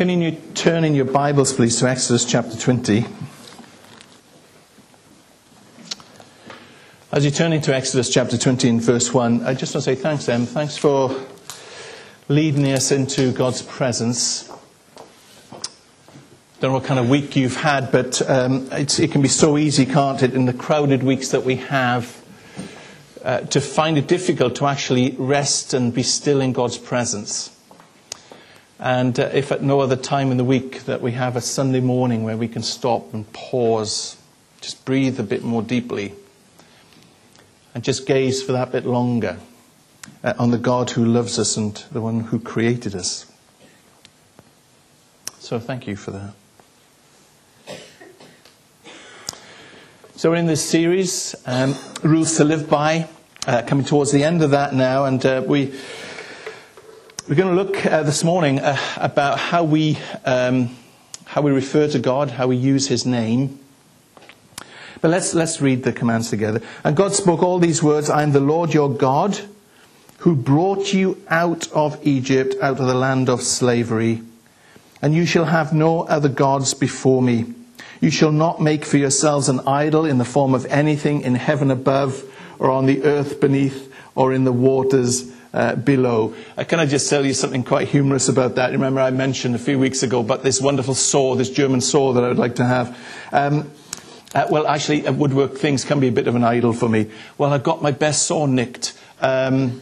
Can you turn in your Bibles, please, to Exodus chapter 20? As you turn into Exodus chapter 20 and verse 1, I just want to say thanks, Em. Thanks for leading us into God's presence. Don't know what kind of week you've had, but um, it can be so easy, can't it, in the crowded weeks that we have, uh, to find it difficult to actually rest and be still in God's presence. And uh, if at no other time in the week that we have a Sunday morning where we can stop and pause, just breathe a bit more deeply and just gaze for that bit longer uh, on the God who loves us and the one who created us. So thank you for that. So we're in this series, um, Rules to Live By, uh, coming towards the end of that now, and uh, we, we're going to look uh, this morning uh, about how we, um, how we refer to God, how we use His name. But let's, let's read the commands together. And God spoke all these words I am the Lord your God, who brought you out of Egypt, out of the land of slavery. And you shall have no other gods before me. You shall not make for yourselves an idol in the form of anything in heaven above, or on the earth beneath, or in the waters uh, below. Uh, can I just tell you something quite humorous about that? Remember, I mentioned a few weeks ago about this wonderful saw, this German saw that I would like to have. Um, uh, well, actually, uh, woodwork things can be a bit of an idol for me. Well, I got my best saw nicked. Um,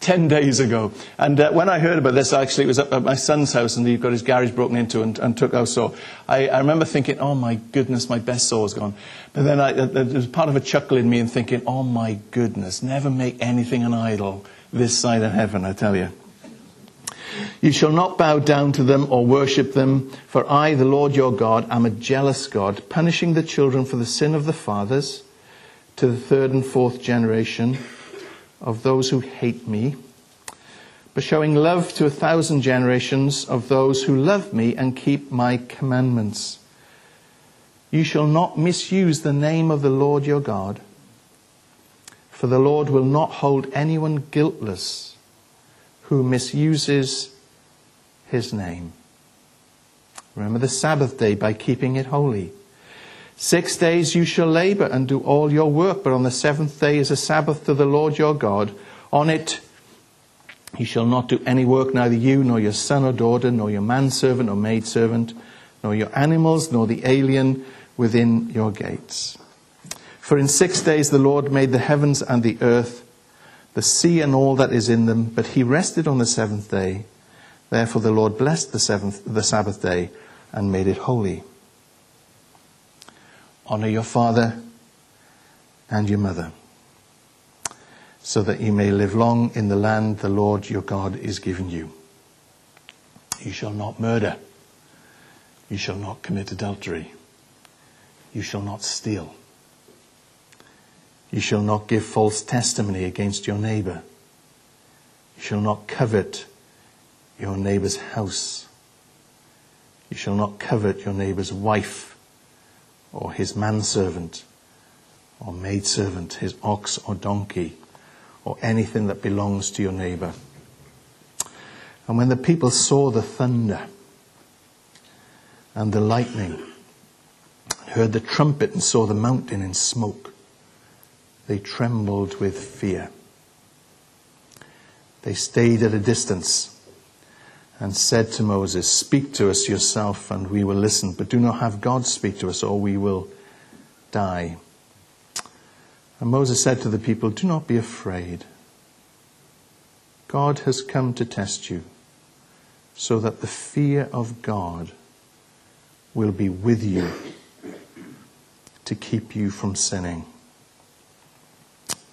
10 days ago. And uh, when I heard about this, actually, it was at my son's house, and he got his garage broken into and, and took our saw. I, I, remember thinking, oh my goodness, my best saw's gone. But then I, uh, there was part of a chuckle in me and thinking, oh my goodness, never make anything an idol this side of heaven, I tell you. You shall not bow down to them or worship them, for I, the Lord your God, am a jealous God, punishing the children for the sin of the fathers to the third and fourth generation of those who hate me, but showing love to a thousand generations of those who love me and keep my commandments. You shall not misuse the name of the Lord your God, for the Lord will not hold anyone guiltless who misuses his name. Remember the Sabbath day by keeping it holy. Six days you shall labor and do all your work, but on the seventh day is a Sabbath to the Lord your God. On it you shall not do any work, neither you, nor your son or daughter, nor your manservant or maidservant, nor your animals, nor the alien within your gates. For in six days the Lord made the heavens and the earth the sea and all that is in them, but he rested on the seventh day. Therefore the Lord blessed the seventh, the Sabbath day and made it holy. Honor your father and your mother, so that you may live long in the land the Lord your God is giving you. You shall not murder. You shall not commit adultery. You shall not steal. You shall not give false testimony against your neighbor. You shall not covet your neighbor's house. You shall not covet your neighbor's wife or his manservant or maidservant, his ox or donkey, or anything that belongs to your neighbor. And when the people saw the thunder and the lightning, heard the trumpet and saw the mountain in smoke, they trembled with fear. They stayed at a distance and said to Moses, Speak to us yourself, and we will listen, but do not have God speak to us, or we will die. And Moses said to the people, Do not be afraid. God has come to test you, so that the fear of God will be with you to keep you from sinning.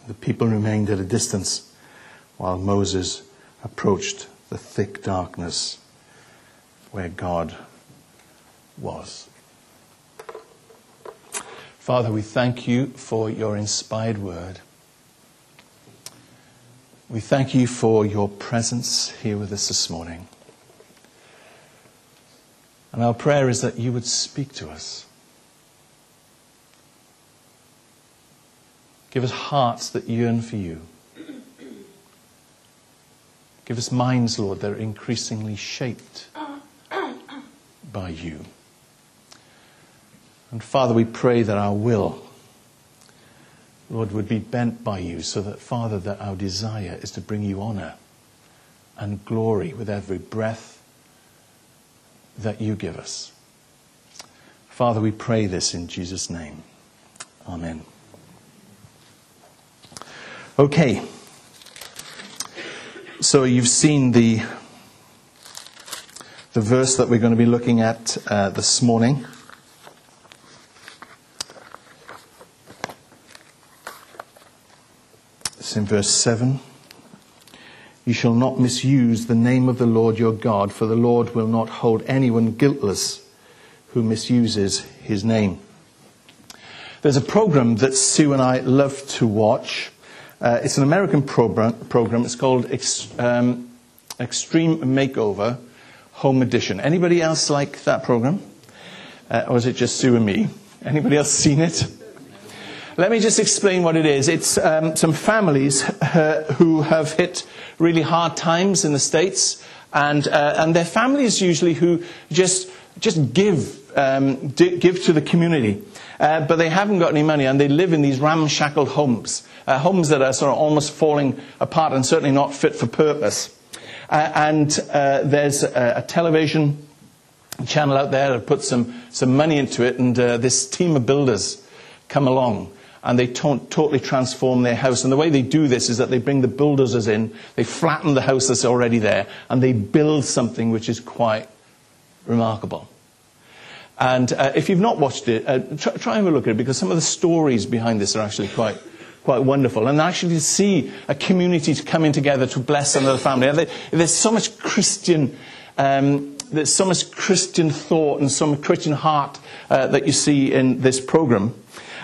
The people remained at a distance while Moses approached the thick darkness where God was. Father, we thank you for your inspired word. We thank you for your presence here with us this morning. And our prayer is that you would speak to us. Give us hearts that yearn for you. Give us minds, Lord, that are increasingly shaped by you. And Father, we pray that our will, Lord, would be bent by you so that, Father, that our desire is to bring you honor and glory with every breath that you give us. Father, we pray this in Jesus' name. Amen. Okay. So you've seen the, the verse that we're going to be looking at uh, this morning. It's in verse 7. You shall not misuse the name of the Lord your God, for the Lord will not hold anyone guiltless who misuses his name. There's a program that Sue and I love to watch. Uh, it's an American program, program. It's called Ex, um, Extreme Makeover Home Edition. Anybody else like that program? Uh, or is it just Sue and me? Anybody else seen it? Let me just explain what it is. It's um, some families uh, who have hit really hard times in the States, and, uh, and their families usually who just, just give, um, give to the community. Uh, but they haven't got any money, and they live in these ramshackle homes, uh, homes that are sort of almost falling apart and certainly not fit for purpose. Uh, and uh, there's a, a television channel out there that put some, some money into it, and this team of builders come along and they to- totally transform their house. And the way they do this is that they bring the bulldozers in, they flatten the house that's already there, and they build something which is quite remarkable. And uh, if you've not watched it, uh, try, try, and have a look at it because some of the stories behind this are actually quite, quite wonderful. And actually to see a community coming together to bless another family. There's so much Christian, um, there's so much Christian thought and some Christian heart uh, that you see in this program.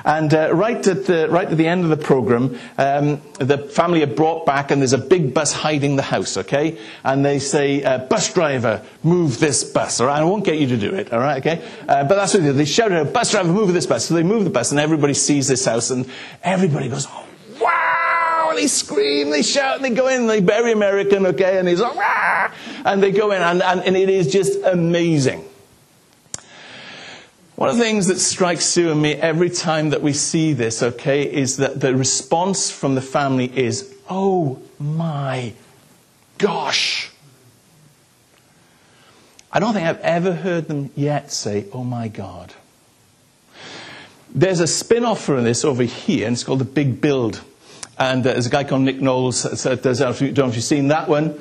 And uh, right, at the, right at the end of the program, um, the family are brought back and there's a big bus hiding the house, okay? And they say, uh, bus driver, move this bus, all right? I won't get you to do it, all right, okay? Uh, but that's what they do. They shout out, bus driver, move this bus. So they move the bus and everybody sees this house and everybody goes, oh, wow! They scream, they shout, and they go in, and they bury American, okay? And he's like, ah! And they go in and, and, and it is just amazing. One of the things that strikes Sue and me every time that we see this, okay, is that the response from the family is, oh my gosh. I don't think I've ever heard them yet say, oh my God. There's a spin off from this over here, and it's called The Big Build. And uh, there's a guy called Nick Knowles. I don't know if you've seen that one.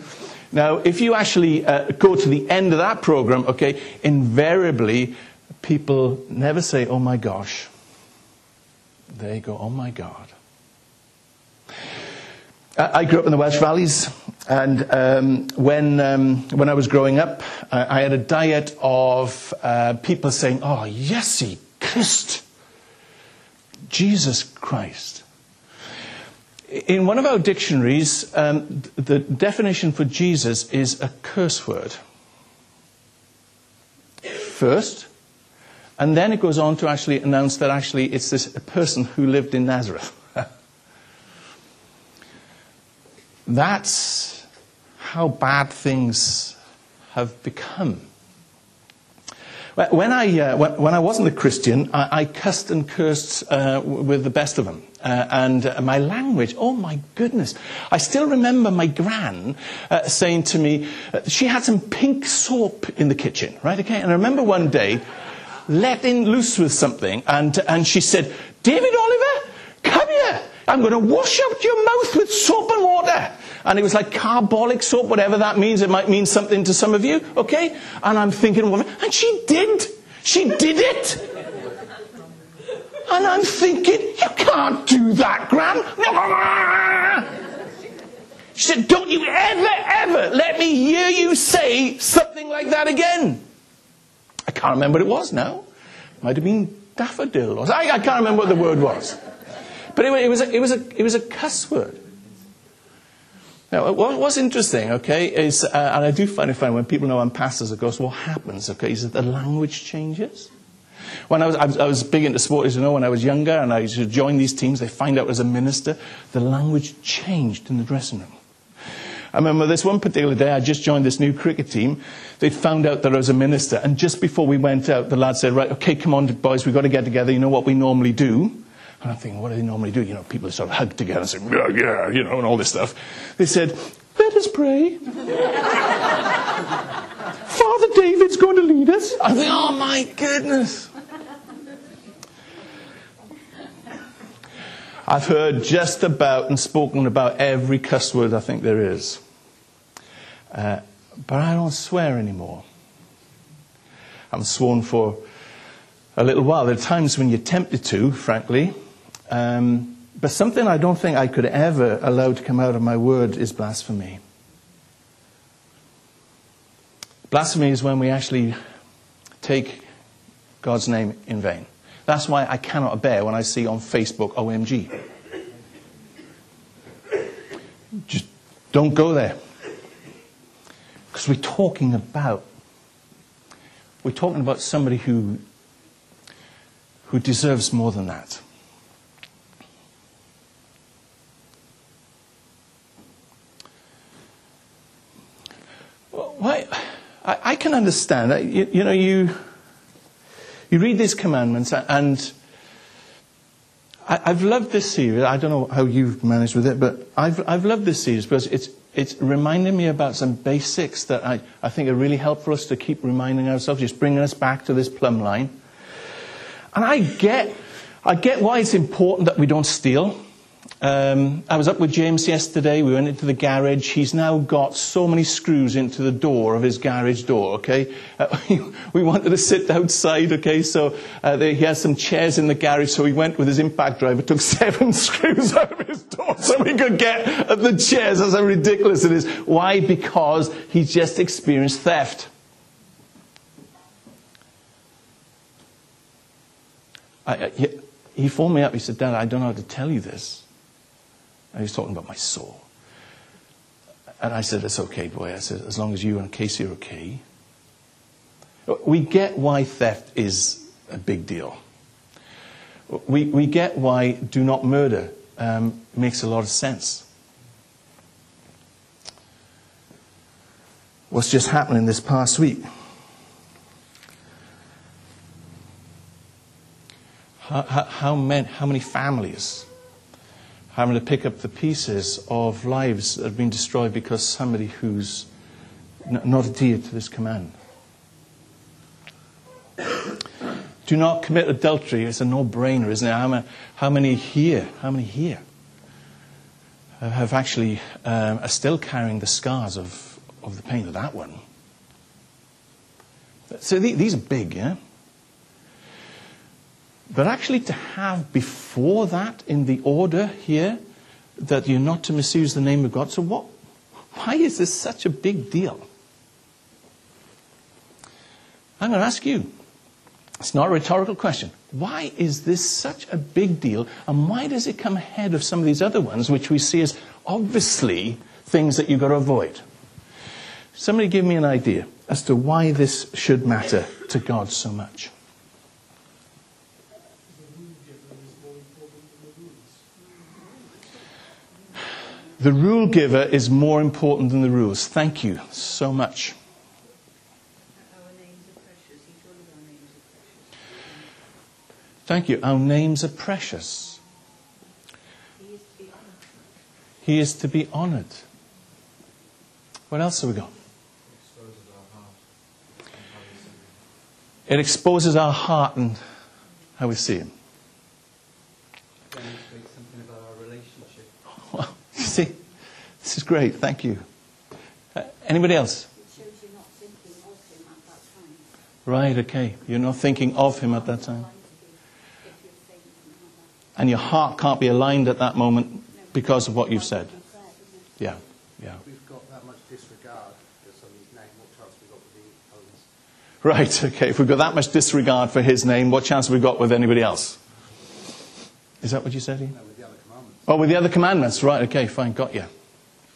Now, if you actually uh, go to the end of that program, okay, invariably people never say, oh my gosh. They go, oh my God. I grew up in the Welsh Valleys, and um, when, um, when I was growing up, I, had a diet of uh, people saying, Oh, Iesu Christ, Jesus Christ. In one of our dictionaries, um, the definition for Jesus is a curse word. First, and then it goes on to actually announce that actually it's this person who lived in Nazareth. That's how bad things have become. When I, uh, when, I wasn't a Christian, I, I cussed and cursed uh, with the best of them. Uh, and uh, my language, oh my goodness. I still remember my gran uh, saying to me, uh, she had some pink soap in the kitchen, right? Okay. And I remember one day, letting loose with something. And, and she said, David Oliver, come here. I'm going to wash out your mouth with soap and water. And it was like carbolic soap, whatever that means. It might mean something to some of you, okay? And I'm thinking, well, and she did. She did it. And I'm thinking, you can't do that, Gran. She said, don't you ever, ever let me hear you say something like that again. I can't remember what it was now. Might have been daffodil. Or, I, I can't remember what the word was. But anyway, it was a, it was a, it was a cuss word. Now, what, what's interesting, okay, is, uh, and I do find it funny when people know I'm pastors, of course, what happens, okay, is that the language changes. When I was, I was, I was big into sport, as you know, when I was younger, and I used to join these teams, they find out as a minister, the language changed in the dressing room. I remember this one particular day, I just joined this new cricket team. They'd found out that I was a minister, and just before we went out, the lad said, Right, okay, come on, boys, we've got to get together. You know what we normally do? And I'm thinking, what do they normally do? You know, people sort of hug together and say, Yeah, yeah, you know, and all this stuff. They said, Let us pray. Father David's going to lead us. I think, Oh my goodness. I've heard just about and spoken about every cuss word I think there is. Uh, but I don't swear anymore. I'm sworn for a little while. There are times when you're tempted to, frankly. Um, but something I don't think I could ever allow to come out of my word is blasphemy. Blasphemy is when we actually take God's name in vain. That's why I cannot bear when I see on Facebook OMG. Just don't go there. Because we're talking about we're talking about somebody who who deserves more than that. Why? I, I can understand. You, you know, you you read these commandments, and I, have loved this series. I don't know how you've managed with it, but I've, I've loved this series because it's, it's reminding me about some basics that I, I think are really helpful us to keep reminding ourselves, just bringing us back to this plumb line. And I get, I get why it's important that we don't steal. Um, I was up with James yesterday. We went into the garage. He's now got so many screws into the door of his garage door, okay? Uh, we wanted to sit outside, okay? So uh, they, he has some chairs in the garage, so he went with his impact driver, took seven screws out of his door so we could get at the chairs. That's how ridiculous it is. Why? Because he just experienced theft. I, he, he phoned me up. He said, Dad, I don't know how to tell you this. And he's talking about my soul. And I said, It's okay, boy. I said, As long as you and Casey are okay. We get why theft is a big deal. We, we get why do not murder um, makes a lot of sense. What's just happening this past week? How, how, how, many, how families having to pick up the pieces of lives that have been destroyed because somebody who's not adhered to this command. Do not commit adultery. It's a no-brainer, isn't it? How many, how many here? How many here have actually um, are still carrying the scars of, of the pain of that one? So these are big, yeah. But actually, to have before that in the order here that you're not to misuse the name of God. So, what, why is this such a big deal? I'm going to ask you. It's not a rhetorical question. Why is this such a big deal, and why does it come ahead of some of these other ones, which we see as obviously things that you've got to avoid? Somebody give me an idea as to why this should matter to God so much. The rule giver is more important than the rules. Thank you so much. Thank you. Our names are precious. He is to be honored. What else have we got? It exposes our heart and how we see Him. See, this is great. Thank you. Uh, anybody else? Right, okay. You're not thinking of him at that time. And your heart can't be aligned at that moment because of what you've said. Yeah, yeah. We've got that much disregard for somebody's name. What chance have we got with the others? Right, okay. If we've got that much disregard for his name, what chance have we got with anybody else? Is that what you said, Ian? No, with the other commandments. Oh, with the other commandments. Right, okay, fine, got you.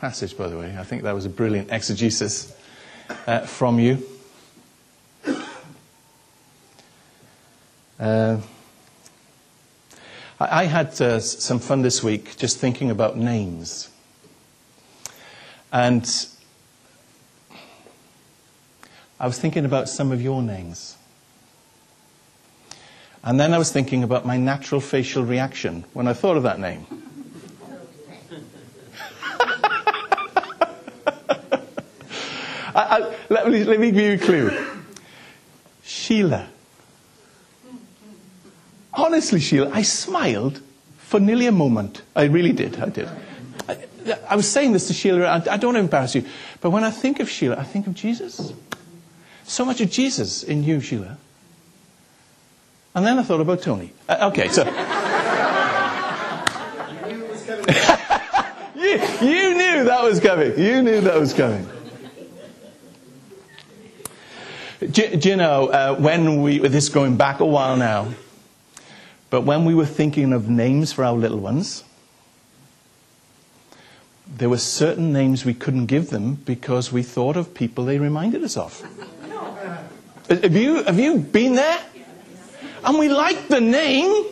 passage, by the way. I think that was a brilliant exegesis uh, from you. Uh, I, I, had uh, some fun this week just thinking about names. And I was thinking about some of your names. And then I was thinking about my natural facial reaction when I thought of that name. I, I, let, me, let me give you a clue. Sheila. Honestly, Sheila, I smiled for nearly a moment. I really did. I did. I, I was saying this to Sheila, I, I don't want to embarrass you, but when I think of Sheila, I think of Jesus. So much of Jesus in you, Sheila. And then I thought about Tony. Uh, okay, so. you, you knew that was coming. You knew that was coming. Do, do you know, uh, when we, this going back a while now, but when we were thinking of names for our little ones, there were certain names we couldn't give them because we thought of people they reminded us of. Have you, have you been there? And we liked the name,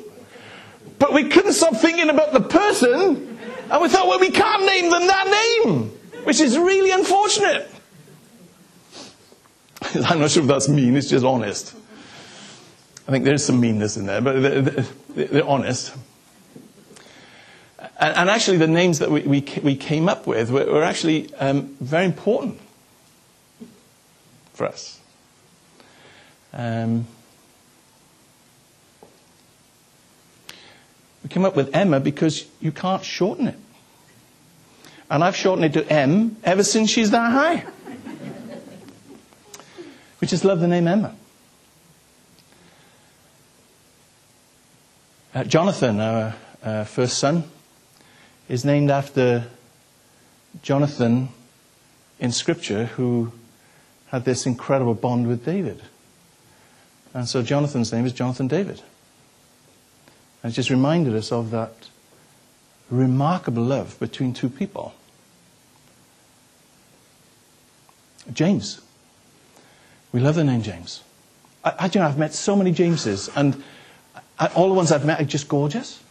but we couldn't stop thinking about the person. And we thought, well, we can't name them that name, which is really unfortunate. I'm not sure if that's mean, it's just honest. I think there's some meanness in there, but they're, they're honest. And, and, actually, the names that we, we, we came up with were, were actually um, very important for us. Um, we came up with Emma because you can't shorten it. And I've shortened it to M ever since she's that high. We just love the name Emma. Uh, Jonathan, our uh, first son, is named after Jonathan in Scripture who had this incredible bond with David. And so Jonathan's name is Jonathan David. And it just reminded us of that remarkable love between two people. James. We love the name James. I, I you know, I've met so many Jameses, and I, all the ones I've met are just gorgeous.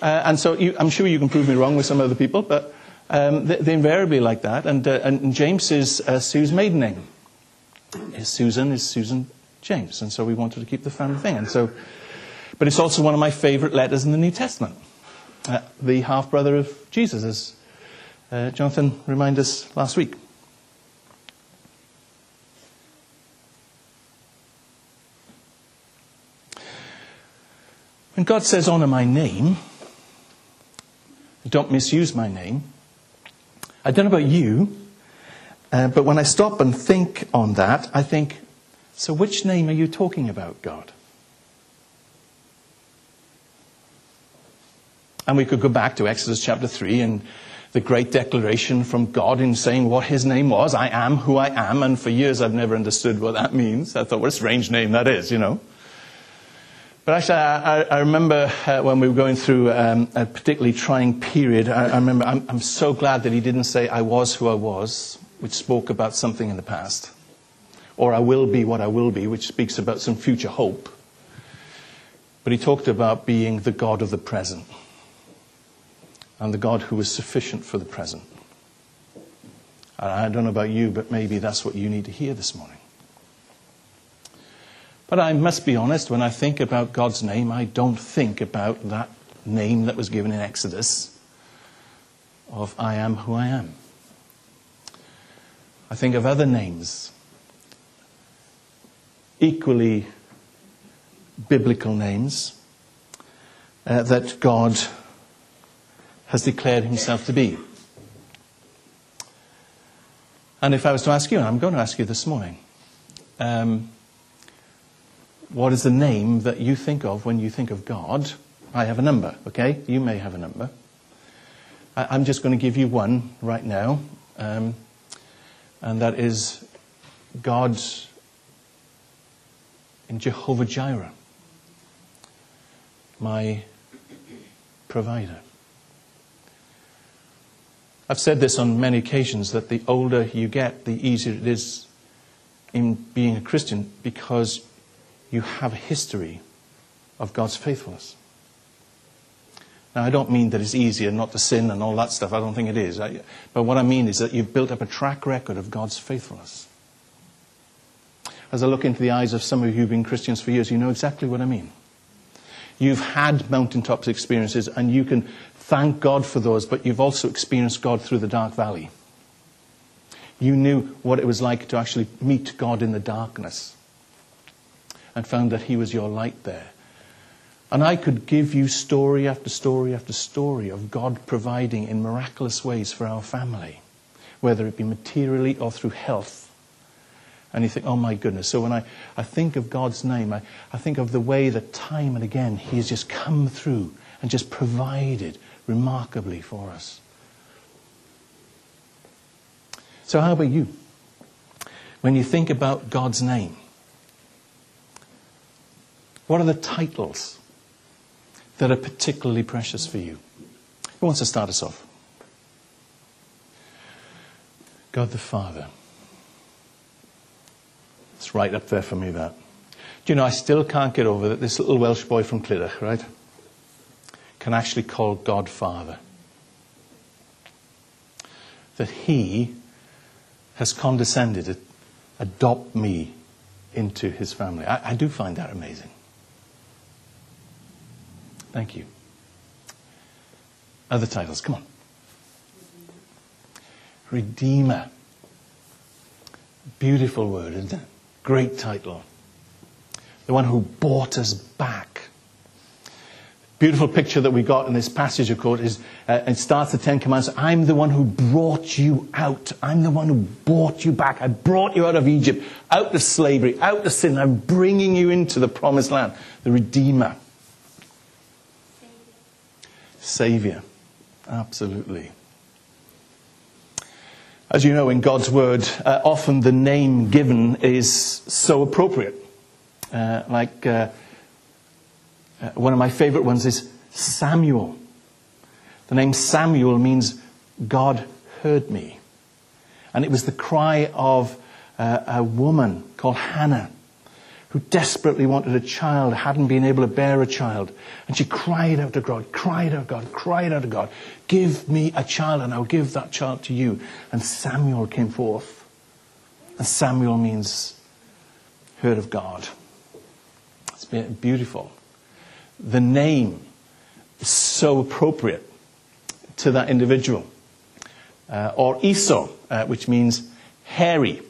Uh, and so you, I'm sure you can prove me wrong with some other people, but um, they, invariably like that. And, uh, and James is uh, Sue's maiden name. Is Susan is Susan James. And so we wanted to keep the family thing. And so, but it's also one of my favorite letters in the New Testament. Uh, the half brother of Jesus, as uh, Jonathan reminded us last week. When God says, honor my name, don't misuse my name, I don't know about you, uh, but when I stop and think on that, I think, so, which name are you talking about, God? And we could go back to Exodus chapter 3 and the great declaration from God in saying what his name was I am who I am. And for years I've never understood what that means. I thought, what a strange name that is, you know. But actually, I, I remember uh, when we were going through um, a particularly trying period, I, I remember I'm, I'm so glad that he didn't say I was who I was, which spoke about something in the past or I will be what I will be, which speaks about some future hope. But he talked about being the God of the present and the God who is sufficient for the present. And I don't know about you, but maybe that's what you need to hear this morning. But I must be honest, when I think about God's name, I don't think about that name that was given in Exodus of I am who I am. I think of other names equally biblical names uh, that God has declared himself to be. And if I was to ask you, and I'm going to ask you this morning, um, what is the name that you think of when you think of God? I have a number, okay? You may have a number. I, am just going to give you one right now, um, and that is God's in Jehovah Jireh, my provider. I've said this on many occasions that the older you get, the easier it is in being a Christian because you have a history of God's faithfulness. Now, I don't mean that it's easier not to sin and all that stuff. I don't think it is. But what I mean is that you've built up a track record of God's faithfulness. As I look into the eyes of some of you who've been Christians for years, you know exactly what I mean. You've had mountaintop experiences and you can thank God for those, but you've also experienced God through the dark valley. You knew what it was like to actually meet God in the darkness and found that He was your light there. And I could give you story after story after story of God providing in miraculous ways for our family, whether it be materially or through health. And you think, oh my goodness. So when I, I think of God's name, I, I think of the way that time and again He has just come through and just provided remarkably for us. So, how about you? When you think about God's name, what are the titles that are particularly precious for you? Who wants to start us off? God the Father. It's right up there for me, that. Do you know, I still can't get over that this little Welsh boy from Clydach, right, can actually call God Father. That He has condescended to adopt me into His family. I, I do find that amazing. Thank you. Other titles, come on. Redeemer. Beautiful word, isn't it? Great title. The one who bought us back. Beautiful picture that we got in this passage, of course, is uh, it starts the Ten Commandments. I'm the one who brought you out. I'm the one who brought you back. I brought you out of Egypt, out of slavery, out of sin. I'm bringing you into the promised land. The Redeemer. Savior. Absolutely. As you know, in God's Word, uh, often the name given is so appropriate. Uh, like uh, uh one of my favorite ones is Samuel. The name Samuel means God heard me. And it was the cry of uh, a woman called Hannah who desperately wanted a child, hadn't been able to bear a child. And she cried out to God, cried out to God, cried out to God, give me a child and I'll give that child to you. And Samuel came forth. And Samuel means heard of God. It's beautiful. The name is so appropriate to that individual. Uh, or Esau, uh, which means hairy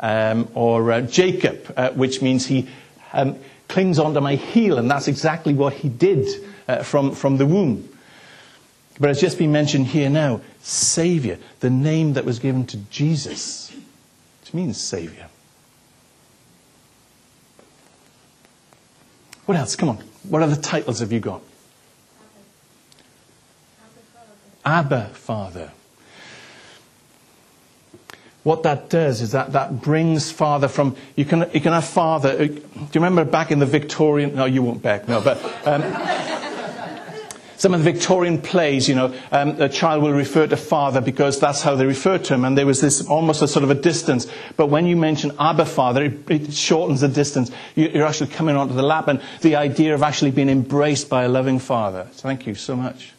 um, or uh, Jacob, uh, which means he um, clings onto my heel, and that's exactly what he did uh, from, from the womb. But it's just been mentioned here now Savior, the name that was given to Jesus, which means Savior. What else? Come on. What other titles have you got? Abba Father what that does is that that brings father from you can you can have father uh, do you remember back in the victorian no you won't back no but um, some of the victorian plays you know um, a child will refer to father because that's how they refer to him and there was this almost a sort of a distance. But when you mention abba father it, it shortens the distance. You, you're actually coming onto the lap and the idea of actually being embraced by a loving father. So thank you so much.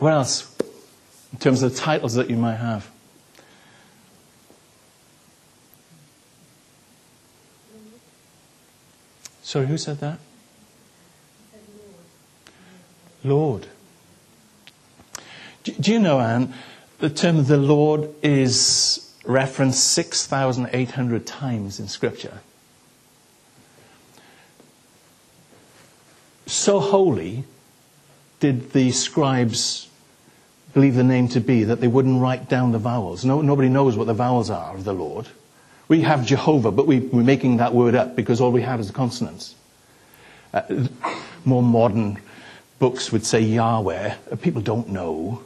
What else? In terms of the titles that you might have Sorry, who said that? Lord. Do, do you know, Anne, the term the Lord is referenced 6,800 times in Scripture. So holy did the scribes believe the name to be that they wouldn't write down the vowels. No, nobody knows what the vowels are of the Lord. We have Jehovah, but we, are making that word up because all we have is the consonants. Uh, more modern books would say Yahweh. People don't know.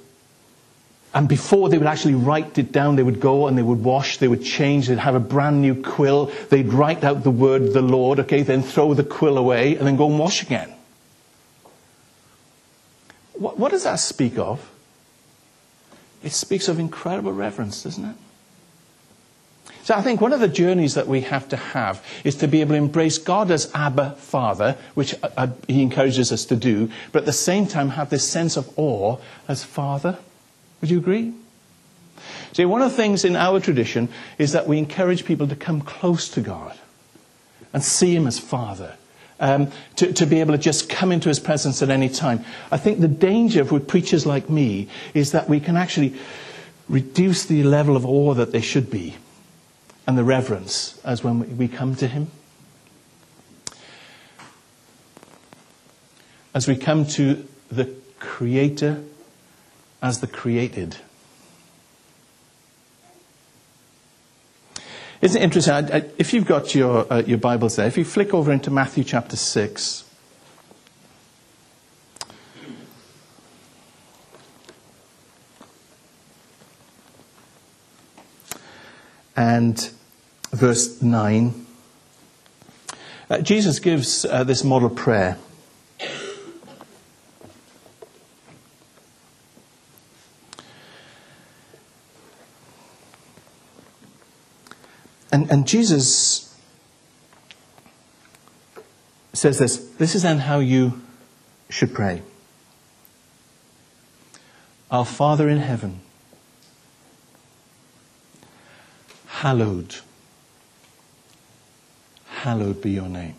And before they would actually write it down, they would go and they would wash, they would change, they'd have a brand new quill, they'd write out the word, the Lord, okay, then throw the quill away and then go and wash again. What, what does that speak of? It speaks of incredible reverence, doesn't it? So I think one of the journeys that we have to have is to be able to embrace God as Abba Father, which uh, uh, He encourages us to do, but at the same time have this sense of awe as Father. Would you agree? See, one of the things in our tradition is that we encourage people to come close to God and see Him as Father. Um, to, to be able to just come into His presence at any time. I think the danger with preachers like me is that we can actually reduce the level of awe that they should be and the reverence as when we come to Him. As we come to the Creator as the created. Isn't it interesting? I, I, if you've got your, uh, your Bibles there, if you flick over into Matthew chapter 6. And verse 9. Uh, Jesus gives uh, this model prayer. And, and Jesus says this this is then how you should pray. Our Father in heaven, hallowed, hallowed be your name.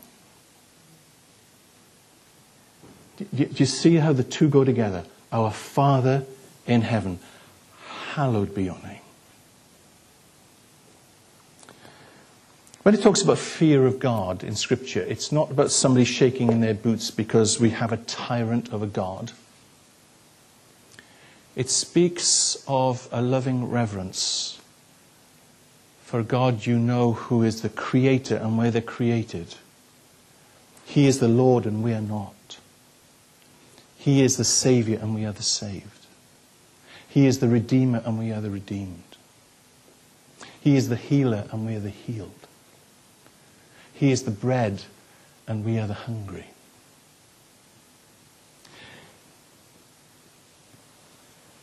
Do you see how the two go together? Our Father in heaven, hallowed be your name. When it talks about fear of God in Scripture, it's not about somebody shaking in their boots because we have a tyrant of a God. It speaks of a loving reverence for God you know who is the creator and we're the created. He is the Lord and we are not. He is the Savior and we are the saved. He is the Redeemer and we are the redeemed. He is the healer and we are the healed. He is the bread, and we are the hungry.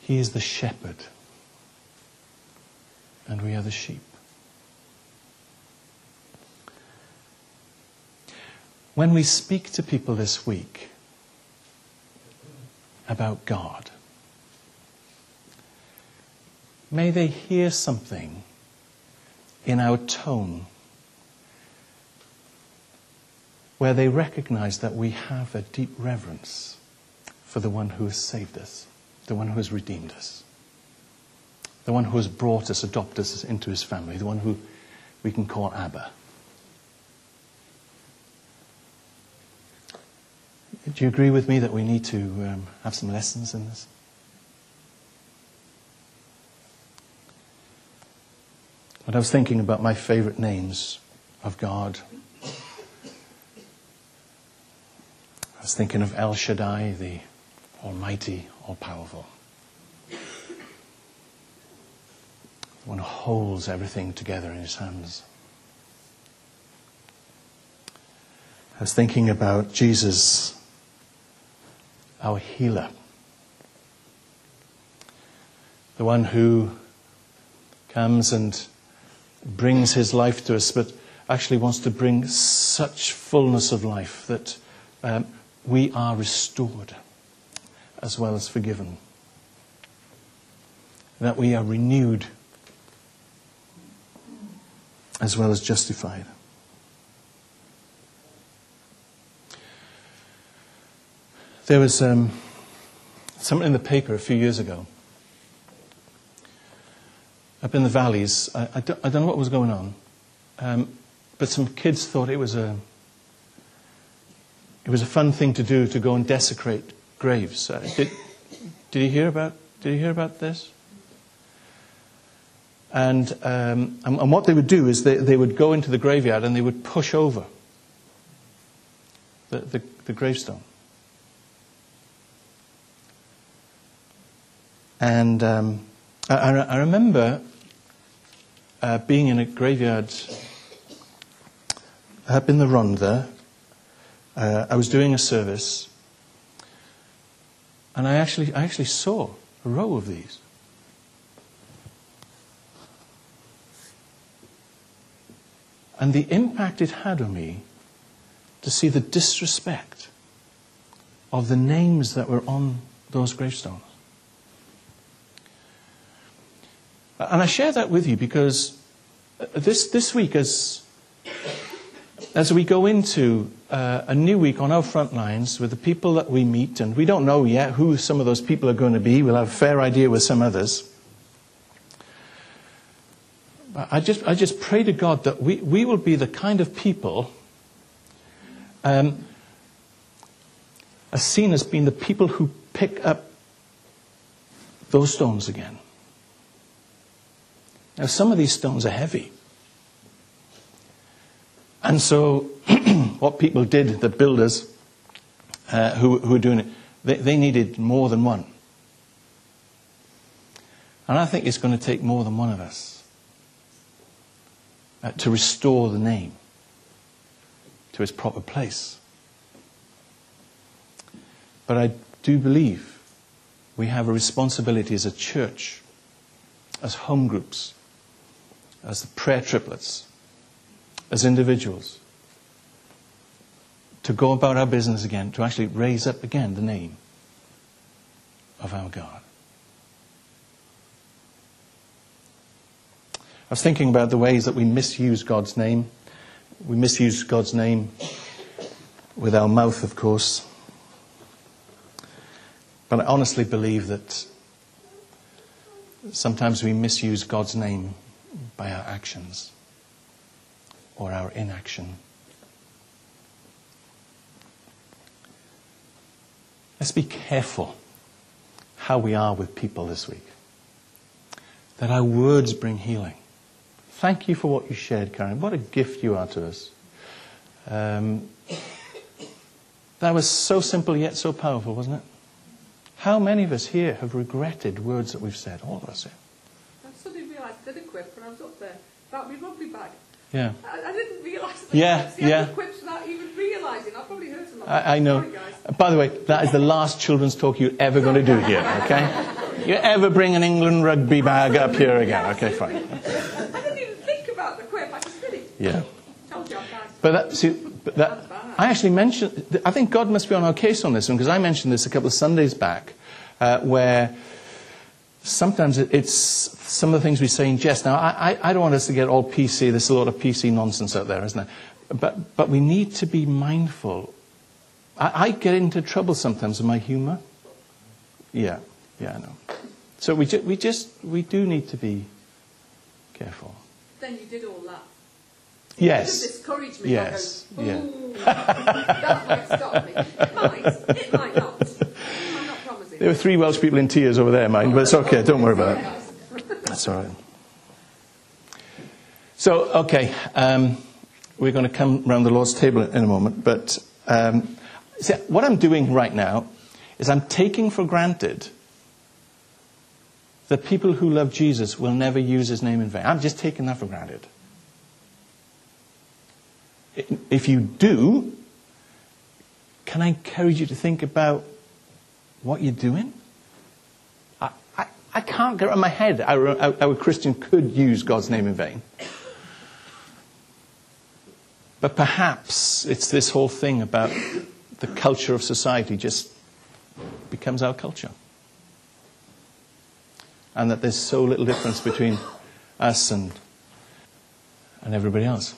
He is the shepherd, and we are the sheep. When we speak to people this week about God, may they hear something in our tone where they recognize that we have a deep reverence for the one who has saved us, the one who has redeemed us, the one who has brought us, adopted us into his family, the one who we can call Abba. Do you agree with me that we need to um, have some lessons in this? When I was thinking about my favorite names of God, I was thinking of El Shaddai, the Almighty, All Powerful. The one who holds everything together in his hands. I was thinking about Jesus, our healer. The one who comes and brings his life to us, but actually wants to bring such fullness of life that um, we are restored as well as forgiven. That we are renewed as well as justified. There was um, something in the paper a few years ago. Up in the valleys, I, I, don't, I don't, know what was going on, um, but some kids thought it was a it was a fun thing to do to go and desecrate graves. Uh, did, did you hear about? Did you hear about this? And, um, and, and what they would do is they, they would go into the graveyard and they would push over the, the, the gravestone. And um, I, I, remember uh, being in a graveyard up in the Rhondda. Uh, I was doing a service, and I actually, I actually saw a row of these. And the impact it had on me to see the disrespect of the names that were on those gravestones. And I share that with you because this, this week, as, as we go into uh, a new week on our front lines with the people that we meet, and we don't know yet who some of those people are going to be, we'll have a fair idea with some others. I just, I just pray to God that we, we will be the kind of people um, are seen as being the people who pick up those stones again. Now, some of these stones are heavy. And so, what people did, the builders uh, who, who were doing it, they, they needed more than one. And I think it's going to take more than one of us uh, to restore the name to its proper place. But I do believe we have a responsibility as a church, as home groups, as the prayer triplets, as individuals, to go about our business again, to actually raise up again the name of our God. I was thinking about the ways that we misuse God's name. We misuse God's name with our mouth, of course. But I honestly believe that sometimes we misuse God's name by our actions or our inaction. Let's be careful how we are with people this week. That our words bring healing. Thank you for what you shared, Karen. What a gift you are to us. Um, that was so simple yet so powerful, wasn't it? How many of us here have regretted words that we've said? All of us here. I suddenly realised I did a quip when I was up there about my rugby bag. Yeah. I, I didn't realise that Yeah, I yeah. quips without even realising. I probably heard some of I, I know. Sorry, guys. By the way, that is the last children's talk you're ever going to do here, okay? You ever bring an England rugby bag up here again? Okay, fine. I didn't even think about the quip. I just did it. Yeah. Told you I'm. But that, see, but that, I actually mentioned, I think God must be on our case on this one because I mentioned this a couple of Sundays back uh, where sometimes it's some of the things we say in jest. Now, I, I, don't want us to get all PC. There's a lot of PC nonsense out there, isn't there? But, but we need to be mindful. I, I get into trouble sometimes with my humor. Yeah, yeah, I know. So we, ju- we just, we do need to be careful. Then you did all that. Yes. It discouraged me. Yes, I go, yeah. That might stop me. It might. It might not. There were three Welsh people in tears over there, mind, but it's okay. Don't worry about it. That's all right. So, okay, um, we're going to come round the Lord's table in a moment, but um, see, what I'm doing right now is I'm taking for granted that people who love Jesus will never use his name in vain. I'm just taking that for granted. If you do, can I encourage you to think about what you're doing? I, I, I can't get it in my head how, a Christian could use God's name in vain. But perhaps it's this whole thing about the culture of society just becomes our culture. And that there's so little difference between us and, and everybody else.